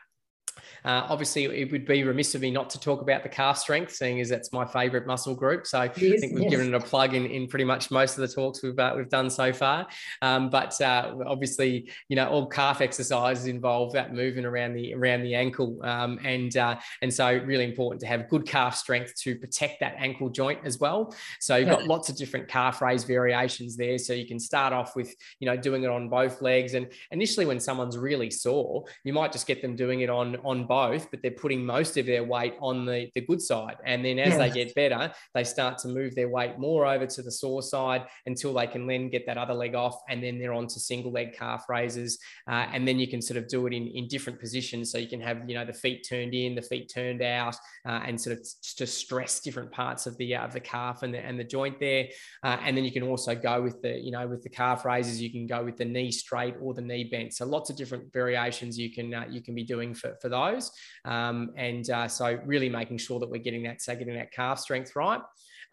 Uh, obviously, it would be remiss of me not to talk about the calf strength, seeing as that's my favorite muscle group. So yes, I think we've yes. given it a plug in, in pretty much most of the talks we've, uh, we've done so far. Um, but uh, obviously, you know, all calf exercises involve that movement around the around the ankle, um, and uh, and so really important to have good calf strength to protect that ankle joint as well. So you've got lots of different calf raise variations there. So you can start off with you know doing it on both legs, and initially when someone's really sore, you might just get them doing it on on both, but they're putting most of their weight on the, the good side. And then as yes. they get better, they start to move their weight more over to the sore side until they can then get that other leg off. And then they're on to single leg calf raises. Uh, and then you can sort of do it in, in different positions. So you can have, you know, the feet turned in, the feet turned out, uh, and sort of just stress different parts of the, uh, of the calf and the, and the joint there. Uh, and then you can also go with the, you know, with the calf raises, you can go with the knee straight or the knee bent. So lots of different variations you can, uh, you can be doing for, for those. Um, and uh, so really making sure that we're getting that, so getting that calf strength right.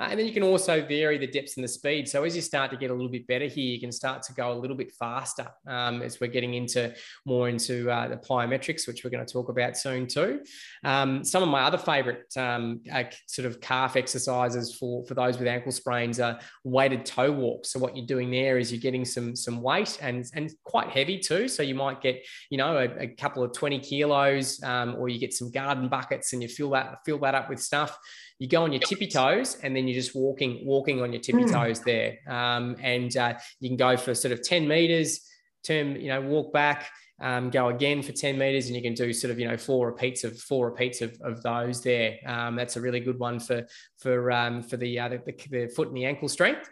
Uh, and then you can also vary the depths and the speed. So as you start to get a little bit better here, you can start to go a little bit faster um, as we're getting into more into uh, the plyometrics, which we're going to talk about soon too. Um, some of my other favorite um, uh, sort of calf exercises for, for those with ankle sprains are weighted toe walks. So what you're doing there is you're getting some, some weight and, and quite heavy too. So you might get, you know, a, a couple of 20 kilos um, or you get some garden buckets and you fill that, fill that up with stuff you go on your tippy toes and then you're just walking walking on your tippy hmm. toes there um, and uh, you can go for sort of 10 meters turn you know walk back um, go again for 10 meters and you can do sort of, you know, four repeats of four repeats of, of those there. Um, that's a really good one for, for, um, for the, uh, the, the, foot and the ankle strength.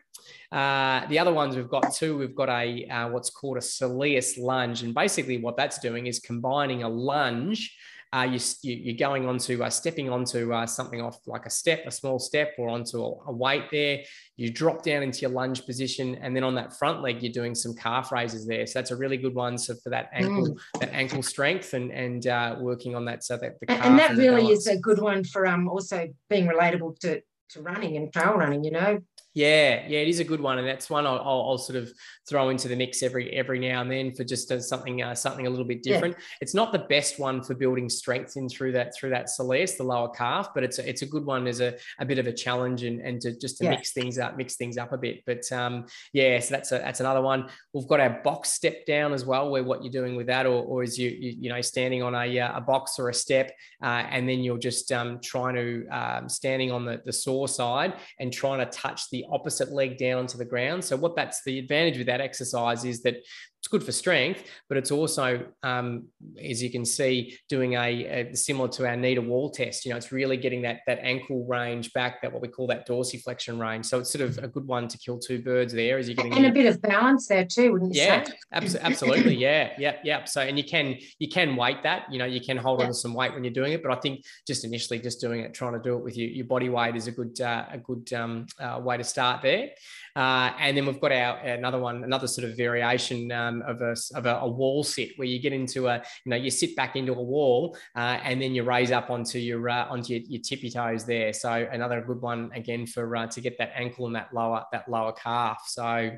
Uh, the other ones we've got two, we've got a uh, what's called a soleus lunge. And basically what that's doing is combining a lunge uh, you, you, are going onto uh, stepping onto uh, something off like a step, a small step, or onto a, weight there. You drop down into your lunge position, and then on that front leg, you're doing some calf raises there. So that's a really good one. So for that ankle, mm. that ankle strength, and and uh, working on that, so that the and that really is a good one for um also being relatable to to running and trail running. You know, yeah, yeah, it is a good one, and that's one I'll, I'll, I'll, sort of throw into the mix every every now and then for just uh, something uh, something a little bit different. Yeah. It's not the best one for building strength in through that through that soleus, the lower calf, but it's a, it's a good one as a, a bit of a challenge and, and to just to yeah. mix things up, mix things up a bit. But um, yeah, so that's a, that's another one. We've got our box step down as well, where what you're doing with that, or, or is you, you you know standing on a uh, a box or a step, uh, and then you're just um, trying to um, standing on the the sore side and trying to touch the opposite leg down to the ground. So what that's the advantage with that exercise is that it's good for strength, but it's also, um, as you can see, doing a, a, similar to our knee to wall test. You know, it's really getting that that ankle range back, that what we call that dorsiflexion range. So it's sort of a good one to kill two birds there, as you're getting and a bit of balance there too, wouldn't you yeah, say? Abs- absolutely, yeah, yeah, yeah. So and you can you can weight that. You know, you can hold yeah. on to some weight when you're doing it, but I think just initially just doing it, trying to do it with your, your body weight is a good uh, a good um, uh, way to start there. Uh, and then we've got our another one, another sort of variation um, of, a, of a, a, wall sit where you get into a, you know, you sit back into a wall uh, and then you raise up onto your uh, onto your, your, tippy toes there. So another good one again for uh, to get that ankle and that lower that lower calf. So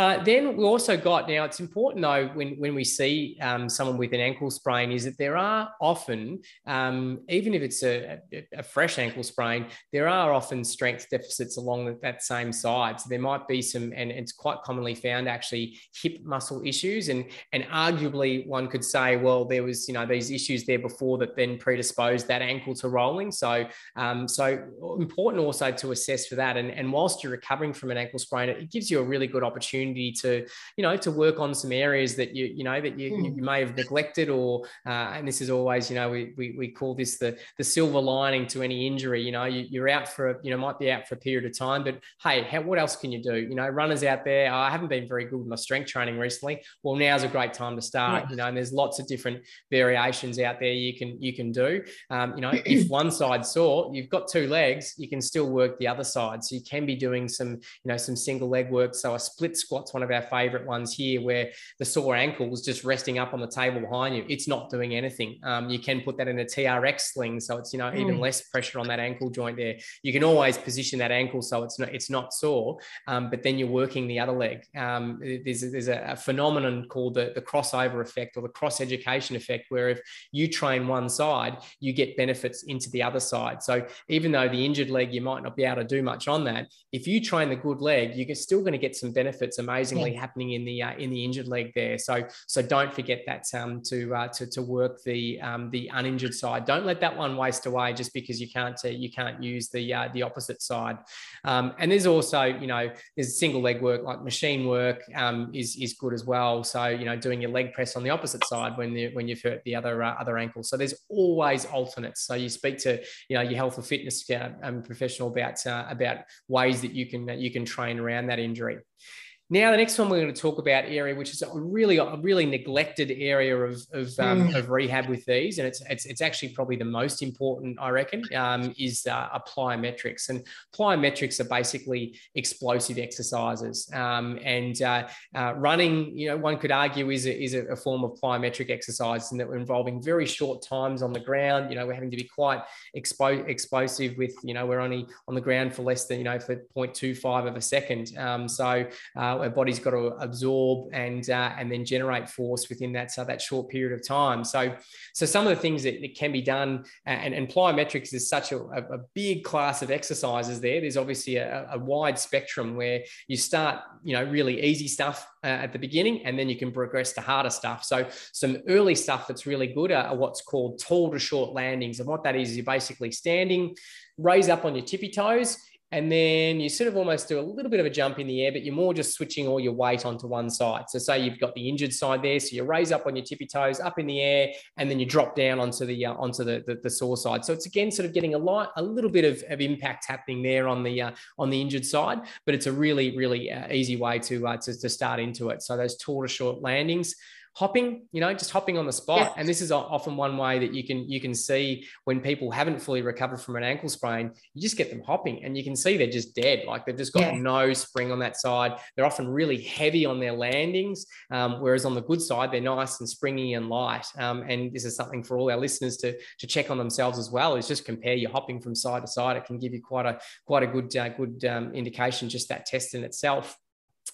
uh, then we also got now it's important though when, when we see um, someone with an ankle sprain is that there are often um, even if it's a, a, fresh ankle sprain there are often strength deficits along that same side. So there might be some and it's quite commonly found actually hip muscle issues. And and arguably one could say well there was you know these issues there before that then predisposed that ankle to rolling. So um, so important also to assess for that. And, and whilst you're recovering from an ankle sprain it gives you a really good opportunity opportunity to you know to work on some areas that you you know that you, mm. you may have neglected or uh, and this is always you know we, we we call this the the silver lining to any injury. You know you, are out for a, you know might be out for a period of time but hey how, what else can you do? You know runners out there oh, I haven't been very good with my strength training recently. Well now's a great time to start yeah. you know and there's lots of different variations out there you can you can do. Um, you know if one side sore you've got two legs you can still work the other side. So you can be doing some you know some single leg work. So a split squat's one of our favorite ones here, where the sore ankle is just resting up on the table behind you. It's not doing anything. Um, you can put that in a TRX sling, so it's you know even mm. less pressure on that ankle joint there. You can always position that ankle so it's not it's not sore, um, but then you're working the other leg. Um, there's there's a, a, phenomenon called the, the crossover effect or the cross education effect, where if you train one side, you get benefits into the other side. So even though the injured leg you might not be able to do much on that, if you train the good leg, you're still going to get some benefits amazingly yeah. happening in the uh, in the injured leg there. So so don't forget that um, to uh, to to work the um, the uninjured side. Don't let that one waste away just because you can't uh, you can't use the uh, the opposite side. Um, and there's also you know there's single leg work like machine work um, is is good as well. So you know doing your leg press on the opposite side when you when you've hurt the other uh, other ankle. So there's always alternates. So you speak to you know your health or fitness uh, um, professional about about ways that you can you can train around that injury. Now, the next one we're going to talk about area, which is a really, a really neglected area of of, um, mm. of rehab with these, and it's, it's it's actually probably the most important, I reckon, um, is uh, plyometrics. And plyometrics are basically explosive exercises. Um, and uh, uh, running, you know, one could argue is a, is a form of plyometric exercise, and that we're involving very short times on the ground. You know, we're having to be quite expo- explosive with, you know, we're only on the ground for less than, you know, for 0.25 of a second. Um, so uh, our body's got to absorb and uh, and then generate force within that so that short period of time. So so some of the things that, that can be done and, and plyometrics is such a, a, big class of exercises there. There's obviously a, a wide spectrum where you start you know really easy stuff uh, at the beginning and then you can progress to harder stuff. So some early stuff that's really good are, are what's called tall to short landings and what that is is you're basically standing raise up on your tippy toes and then you sort of almost do a little bit of a jump in the air, but you're more just switching all your weight onto one side. So say you've got the injured side there, so you raise up on your tippy toes, up in the air, and then you drop down onto the uh, onto the, the, the sore side. So it's again sort of getting a light, a little bit of, of impact happening there on the uh, on the injured side, but it's a really really uh, easy way to, uh, to to start into it. So those tall to short landings hopping you know just hopping on the spot. Yeah. and this is often one way that you can you can see when people haven't fully recovered from an ankle sprain you just get them hopping and you can see they're just dead. Like they've just got yeah. no spring on that side. They're often really heavy on their landings um, whereas on the good side they're nice and springy and light. Um, and this is something for all our listeners to to check on themselves as well is just compare your hopping from side to side. It can give you quite a quite a good uh, good um, indication just that test in itself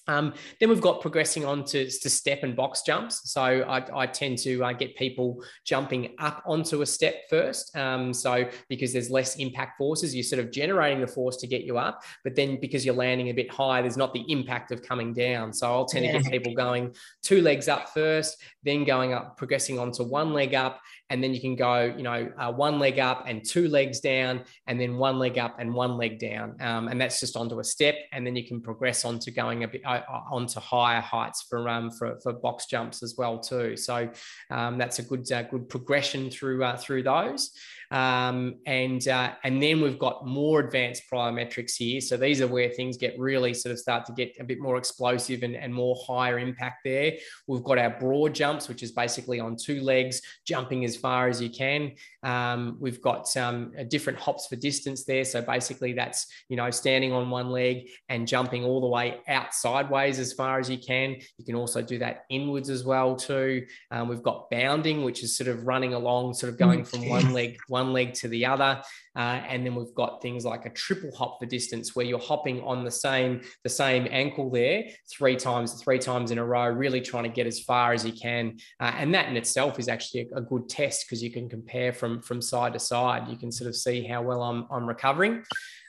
um, then we've got progressing on to, to step and box jumps. So I, I tend to uh, get people jumping up onto a step first. Um, so because there's less impact forces, you're sort of generating the force to get you up. But then because you're landing a bit high, there's not the impact of coming down. So I'll tend yeah. to get people going two legs up first, then going up, progressing onto one leg up, and then you can go, you know, uh, one leg up and two legs down, and then one leg up and one leg down, um, and that's just onto a step, and then you can progress onto going a bit uh, uh, onto higher heights for um for, for box jumps as well too. So um, that's a good uh, good progression through uh, through those. Um, and uh, and then we've got more advanced plyometrics here. So these are where things get really sort of start to get a bit more explosive and, and more higher impact there. We've got our broad jumps, which is basically on two legs, jumping as far as you can. Um, we've got some uh, different hops for distance there. So basically that's, you know, standing on one leg and jumping all the way out sideways as far as you can. You can also do that inwards as well too. Um, we've got bounding, which is sort of running along, sort of going from one leg, one leg to the other. Uh, and then we've got things like a triple hop for distance where you're hopping on the same the same ankle there three times three times in a row, really trying to get as far as you can. Uh, and that in itself is actually a, a good test because you can compare from from side to side. You can sort of see how well I'm I'm recovering.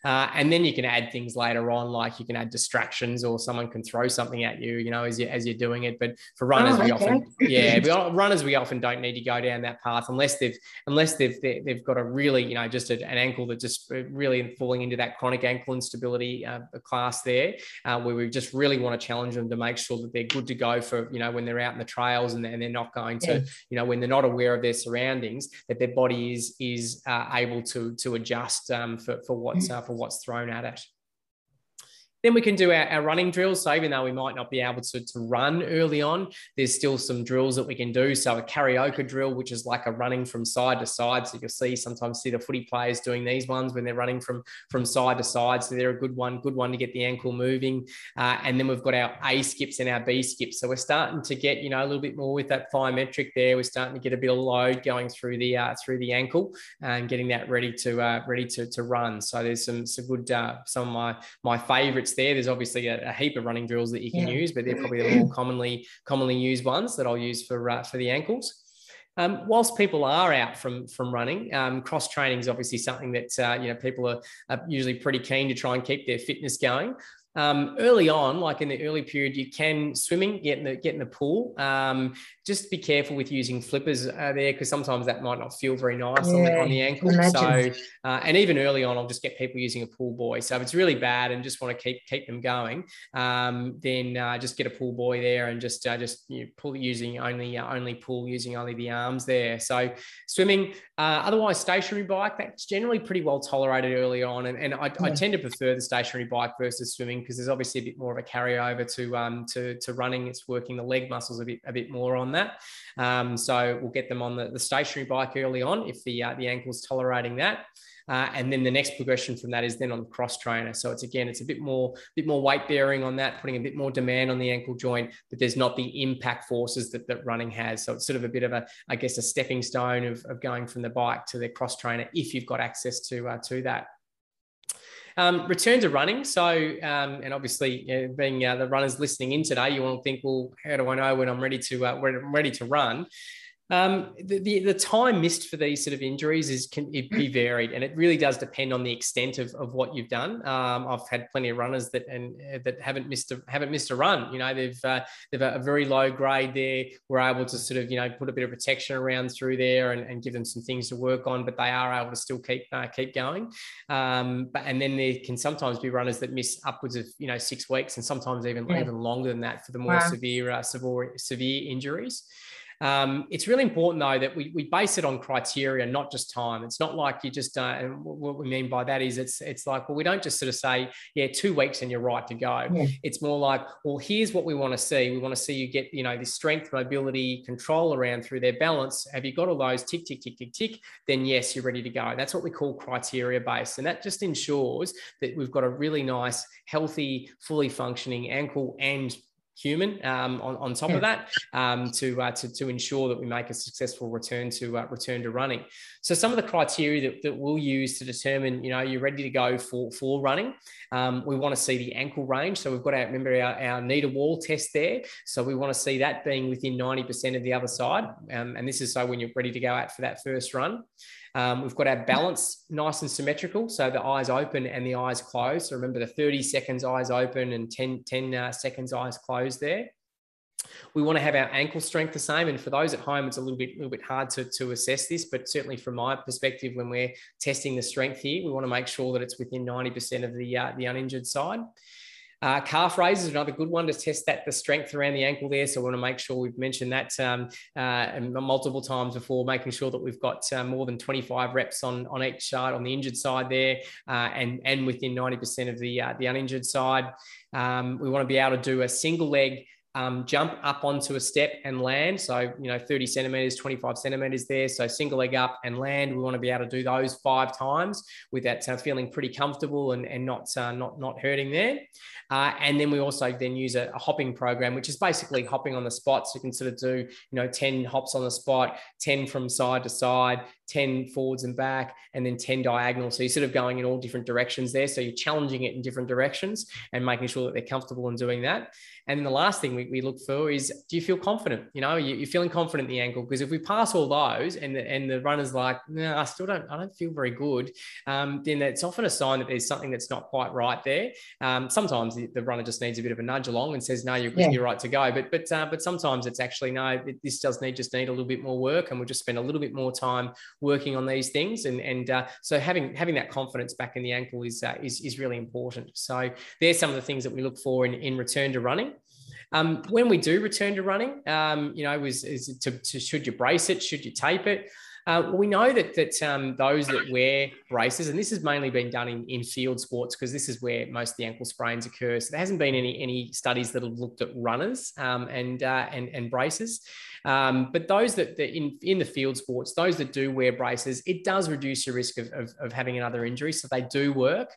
Uh, and then you can add things later on, like you can add distractions or someone can throw something at you, you know, as, you, as you're doing it. But for runners, oh, okay. we often, yeah, we, runners, we often don't need to go down that path unless they've, unless they've, they've got a really, you know, just a, an ankle that just uh, really falling into that chronic ankle instability uh, class there, uh, where we just really want to challenge them to make sure that they're good to go for, you know, when they're out in the trails and, and they're not going to, you know, when they're not aware of their surroundings, that their body is, is uh, able to, to adjust um, for, for what's, uh, for what's thrown at it. Then we can do our, our, running drills. So even though we might not be able to, to run early on, there's still some drills that we can do. So a carioca drill, which is like a running from side to side. So you'll see sometimes see the footy players doing these ones when they're running from, from side to side. So they're a good one, good one to get the ankle moving. Uh, and then we've got our A skips and our B skips. So we're starting to get, you know, a little bit more with that plyometric there. We're starting to get a bit of load going through the uh, through the ankle and getting that ready to uh, ready to, to run. So there's some some good uh, some of my my favorites there. There's obviously a, a heap of running drills that you can yeah. use, but they're probably the more commonly commonly used ones that I'll use for uh, for the ankles. Um, whilst people are out from from running, um, cross training is obviously something that uh, you know people are, are, usually pretty keen to try and keep their fitness going. Um, early on, like in the early period, you can swimming, get in the get in the pool. Um, just be careful with using flippers uh, there because sometimes that might not feel very nice yeah, on, the, on the ankle. So, uh, and even early on, I'll just get people using a pull buoy. So if it's really bad and just want to keep keep them going, um, then uh, just get a pull buoy there and just uh, just you know, pull using only uh, only pull using only the arms there. So swimming, uh, otherwise stationary bike that's generally pretty well tolerated early on, and, and I, yeah. I tend to prefer the stationary bike versus swimming because there's obviously a bit more of a carryover to um, to, to running. It's working the leg muscles a bit a bit more on that. Um, so we'll get them on the, the stationary bike early on if the uh, the ankle's tolerating that. Uh, and then the next progression from that is then on the cross trainer. So it's again, it's a bit more, bit more weight bearing on that, putting a bit more demand on the ankle joint, but there's not the impact forces that, that running has. So it's sort of a bit of a, I guess, a stepping stone of, of going from the bike to the cross trainer if you've got access to uh, to that. Um, return to running. So, um, and obviously, being uh, the runners listening in today, you to think, well, how do I know when I'm ready to uh, when I'm ready to run? Um, the, the, the time missed for these sort of injuries is can it be varied, and it really does depend on the extent of, of what you've done. Um, I've had plenty of runners that and uh, that haven't missed a haven't missed a run. You know, they've uh, they've a very low grade there. We're able to sort of you know put a bit of protection around through there and, and give them some things to work on, but they are able to still keep uh, keep going. Um, but and then there can sometimes be runners that miss upwards of you know six weeks and sometimes even yeah. even longer than that for the more wow. severe uh, severe severe injuries. Um, it's really important though that we, we base it on criteria, not just time. It's not like you just, uh, and what we mean by that is it's, it's like, well, we don't just sort of say, yeah, two weeks and you're right to go. Yeah. It's more like, well, here's what we want to see. We want to see you get, you know, this strength, mobility, control around through their balance. Have you got all those tick, tick, tick, tick, tick? Then yes, you're ready to go. That's what we call criteria based. And that just ensures that we've got a really nice, healthy, fully functioning ankle and human um, on, on top of that um, to, uh, to, to ensure that we make a successful return to uh, return to running. So some of the criteria that, that we'll use to determine, you know, you're ready to go for, for running. Um, we want to see the ankle range. So we've got our, remember our, our knee to wall test there. So we want to see that being within 90% of the other side. Um, and this is so when you're ready to go out for that first run. Um, we've got our balance nice and symmetrical. So the eyes open and the eyes closed. So remember the 30 seconds eyes open and 10, 10 uh, seconds eyes closed there. We want to have our ankle strength the same. And for those at home, it's a little bit, little bit hard to, to assess this, but certainly from my perspective, when we're testing the strength here, we want to make sure that it's within 90% of the, uh, the uninjured side. Uh, calf raise is another good one to test that the strength around the ankle there. So we want to make sure we've mentioned that um, uh, multiple times before, making sure that we've got uh, more than 25 reps on on each side on the injured side there, uh, and and within 90% of the uh, the uninjured side. Um, we want to be able to do a single leg um, jump up onto a step and land. So, you know, 30 centimeters, 25 centimeters there. So, single leg up and land. We want to be able to do those five times with that uh, feeling pretty comfortable and, and not, uh, not, not hurting there. Uh, and then we also then use a, a, hopping program, which is basically hopping on the spot. So, you can sort of do, you know, 10 hops on the spot, 10 from side to side, 10 forwards and back, and then 10 diagonal. So, you're sort of going in all different directions there. So, you're challenging it in different directions and making sure that they're comfortable in doing that. And the last thing we, we look for is do you feel confident? You know, you, are feeling confident in the ankle because if we pass all those and the, and the runner's like, no, I still don't, I don't feel very good, um, then that's often a sign that there's something that's not quite right there. Um, sometimes the, the, runner just needs a bit of a nudge along and says, no, you're, yeah. you're right to go. But but uh, but sometimes it's actually no, it, this does need just need a little bit more work, and we'll just spend a little bit more time working on these things. And and uh, so having having that confidence back in the ankle is uh, is is really important. So there's some of the things that we look for in in return to running. Um, when we do return to running, um, you know, is, is to, to, should you brace it? Should you tape it? Uh, we know that that um, those that wear braces, and this has mainly been done in, in field sports because this is where most of the ankle sprains occur. So there hasn't been any any studies that have looked at runners um, and uh, and and braces. Um, but those that, that, in in the field sports, those that do wear braces, it does reduce your risk of, of, of having another injury. So they do work.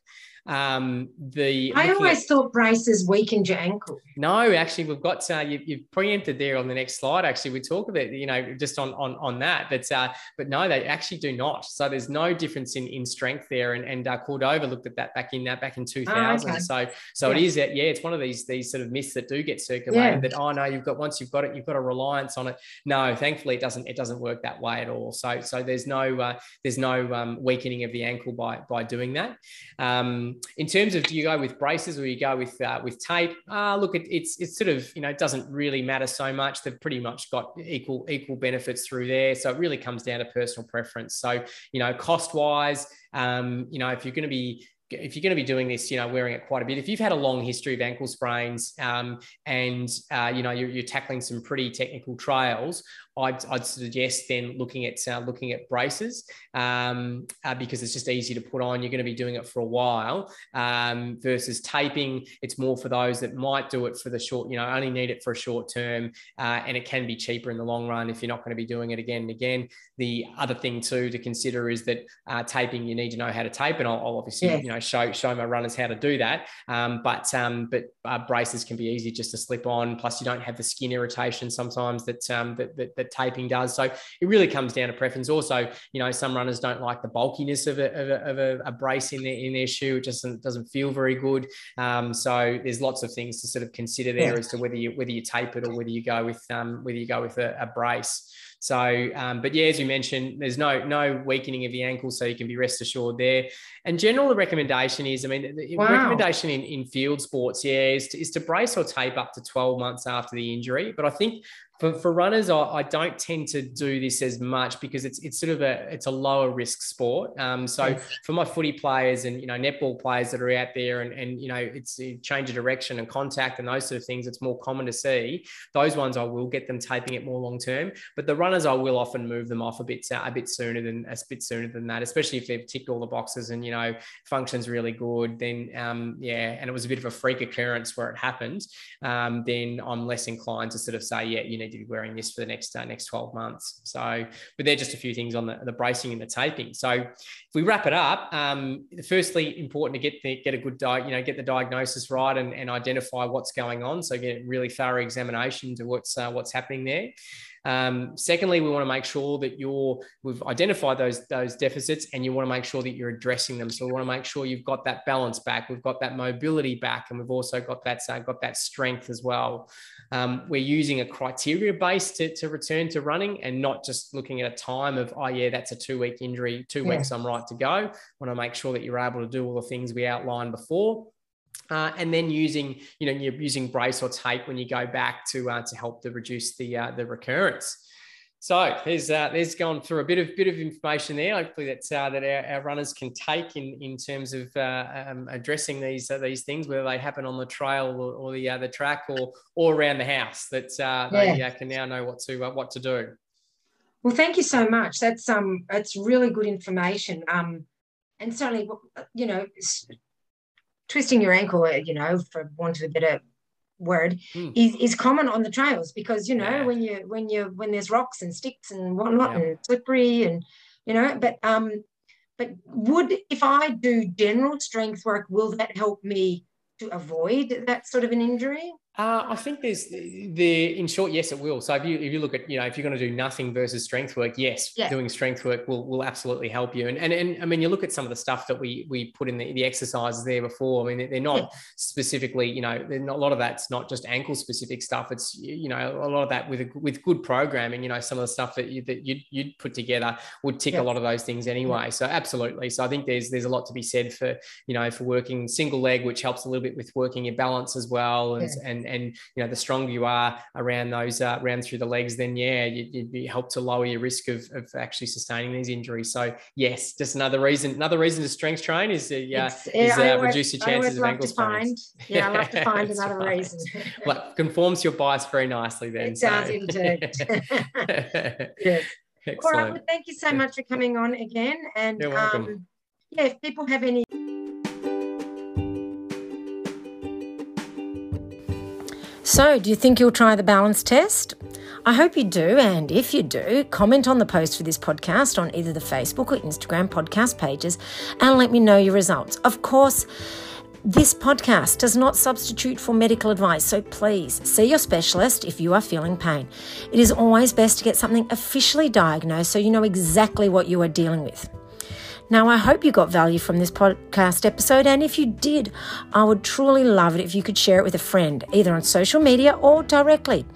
Um, the I always at, thought braces weakened your ankle. No, actually, we've got uh, you, you've preempted there on the next slide. Actually, we talk about you know just on on on that, but uh, but no, they actually do not. So there's no difference in in strength there. And and uh, Cordova looked at that back in that uh, back in 2000. Oh, okay. So so yeah. it is that yeah, it's one of these these sort of myths that do get circulated yeah. that oh no, you've got once you've got it, you've got a reliance on it. No, thankfully it doesn't it doesn't work that way at all. So so there's no uh, there's no um, weakening of the ankle by by doing that. Um, in terms of do you go with braces or you go with uh, with tape? Uh, look, it, it's it's sort of you know it doesn't really matter so much. They've pretty much got equal equal benefits through there. So it really comes down to personal preference. So you know, cost wise, um, you know, if you're going to be if you're going to be doing this, you know, wearing it quite a bit, if you've had a long history of ankle sprains um, and, uh, you know, you're, you're, tackling some pretty technical trails, I'd, I'd suggest then looking at uh, looking at braces um, uh, because it's just easy to put on. You're going to be doing it for a while um, versus taping. It's more for those that might do it for the short, you know, only need it for a short term, uh, and it can be cheaper in the long run if you're not going to be doing it again and again. The other thing too to consider is that uh, taping you need to know how to tape, and I'll, I'll obviously yeah. you know show show my runners how to do that. Um, but um, but uh, braces can be easy just to slip on. Plus, you don't have the skin irritation sometimes that um, that, that that taping does. So it really comes down to preference. Also, you know, some runners don't like the bulkiness of a, of a, of a, a brace in their in their shoe. It just doesn't, doesn't feel very good. Um, so there's lots of things to sort of consider there yeah. as to whether you whether you tape it or whether you go with um, whether you go with a, a brace. So, um, but yeah, as you mentioned, there's no no weakening of the ankle, so you can be rest assured there. And general the recommendation is, I mean, the wow. recommendation in, in field sports, yeah, is to, is to brace or tape up to 12 months after the injury. But I think for, for runners, I, I, don't tend to do this as much because it's it's sort of a it's a lower risk sport. Um, so yes. for my footy players and you know netball players that are out there and and you know it's a change of direction and contact and those sort of things, it's more common to see. Those ones I will get them taping it more long term, but the runners I will often move them off a bit a bit sooner than a bit sooner than that, especially if they've ticked all the boxes and you know functions really good. Then um, yeah, and it was a bit of a freak occurrence where it happened. Um, then I'm less inclined to sort of say yeah, you need to be wearing this for the next uh, next 12 months. So, but they're just a few things on the, the bracing and the taping. So, if we wrap it up, um, firstly, important to get the, get a good you know get the diagnosis right and, and identify what's going on. So, get a really thorough examination to what's uh, what's happening there. Um, secondly, we want to make sure that you're we've identified those those deficits, and you want to make sure that you're addressing them. So we want to make sure you've got that balance back, we've got that mobility back, and we've also got that uh, got that strength as well. Um, we're using a criteria base to, to return to running, and not just looking at a time of oh yeah, that's a two week injury, two yeah. weeks I'm right to go. Want to make sure that you're able to do all the things we outlined before. Uh, and then using, you know, you're using brace or tape when you go back to uh, to help to reduce the uh, the recurrence. So there's uh, there's gone through a bit of bit of information there. Hopefully that's uh, that our, our, runners can take in in terms of uh, um, addressing these uh, these things, whether they happen on the trail or, or the uh, the track or or around the house. That uh, yeah. they can now know what to what to do. Well, thank you so much. That's um that's really good information. Um, and certainly, you know, twisting your ankle, uh, you know, for want of a better word, mm. is, is common on the trails because you know yeah. when you when you when there's rocks and sticks and whatnot yeah. and slippery and you know, but um, but would if I do general strength work, will that help me to avoid that sort of an injury? Uh, I think there's the in short, yes, it will. So if you if you look at you know if you're going to do nothing versus strength work, yes, yeah. doing strength work will will absolutely help you. And, and and I mean, you look at some of the stuff that we we put in the, the exercises there before. I mean, they're not yeah. specifically you know not, a lot of that's not just ankle specific stuff. It's you know a lot of that with a, with good programming. You know, some of the stuff that you that you'd, you'd put together would tick yeah. a lot of those things anyway. So absolutely. So I think there's there's a lot to be said for you know for working single leg, which helps a little bit with working your balance as well, and and and and you know the stronger you are around those uh, around through the legs then yeah you, help to lower your risk of, of actually sustaining these injuries so yes just another reason another reason to strength train is uh, is uh, reduce your chances of ankle sprains yeah i love to find another right. reason well conforms your bias very nicely then it so. does indeed yes Excellent. All right. Well, thank you so much for coming on again. And um, yeah, if people have any So, do you think you'll try the balance test? I hope you do, and if you do, comment on the post for this podcast on either the Facebook or Instagram podcast pages and let me know your results. Of course, this podcast does not substitute for medical advice, so please see your specialist if you are feeling pain. It is always best to get something officially diagnosed so you know exactly what you are dealing with. Now, I hope you got value from this podcast episode, and if you did, I would truly love it if you could share it with a friend, either on social media or directly.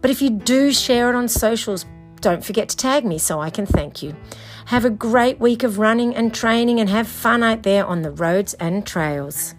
But if you do share it on socials, don't forget to tag me so I can thank you. Have a great week of running and training and have fun out there on the roads and trails.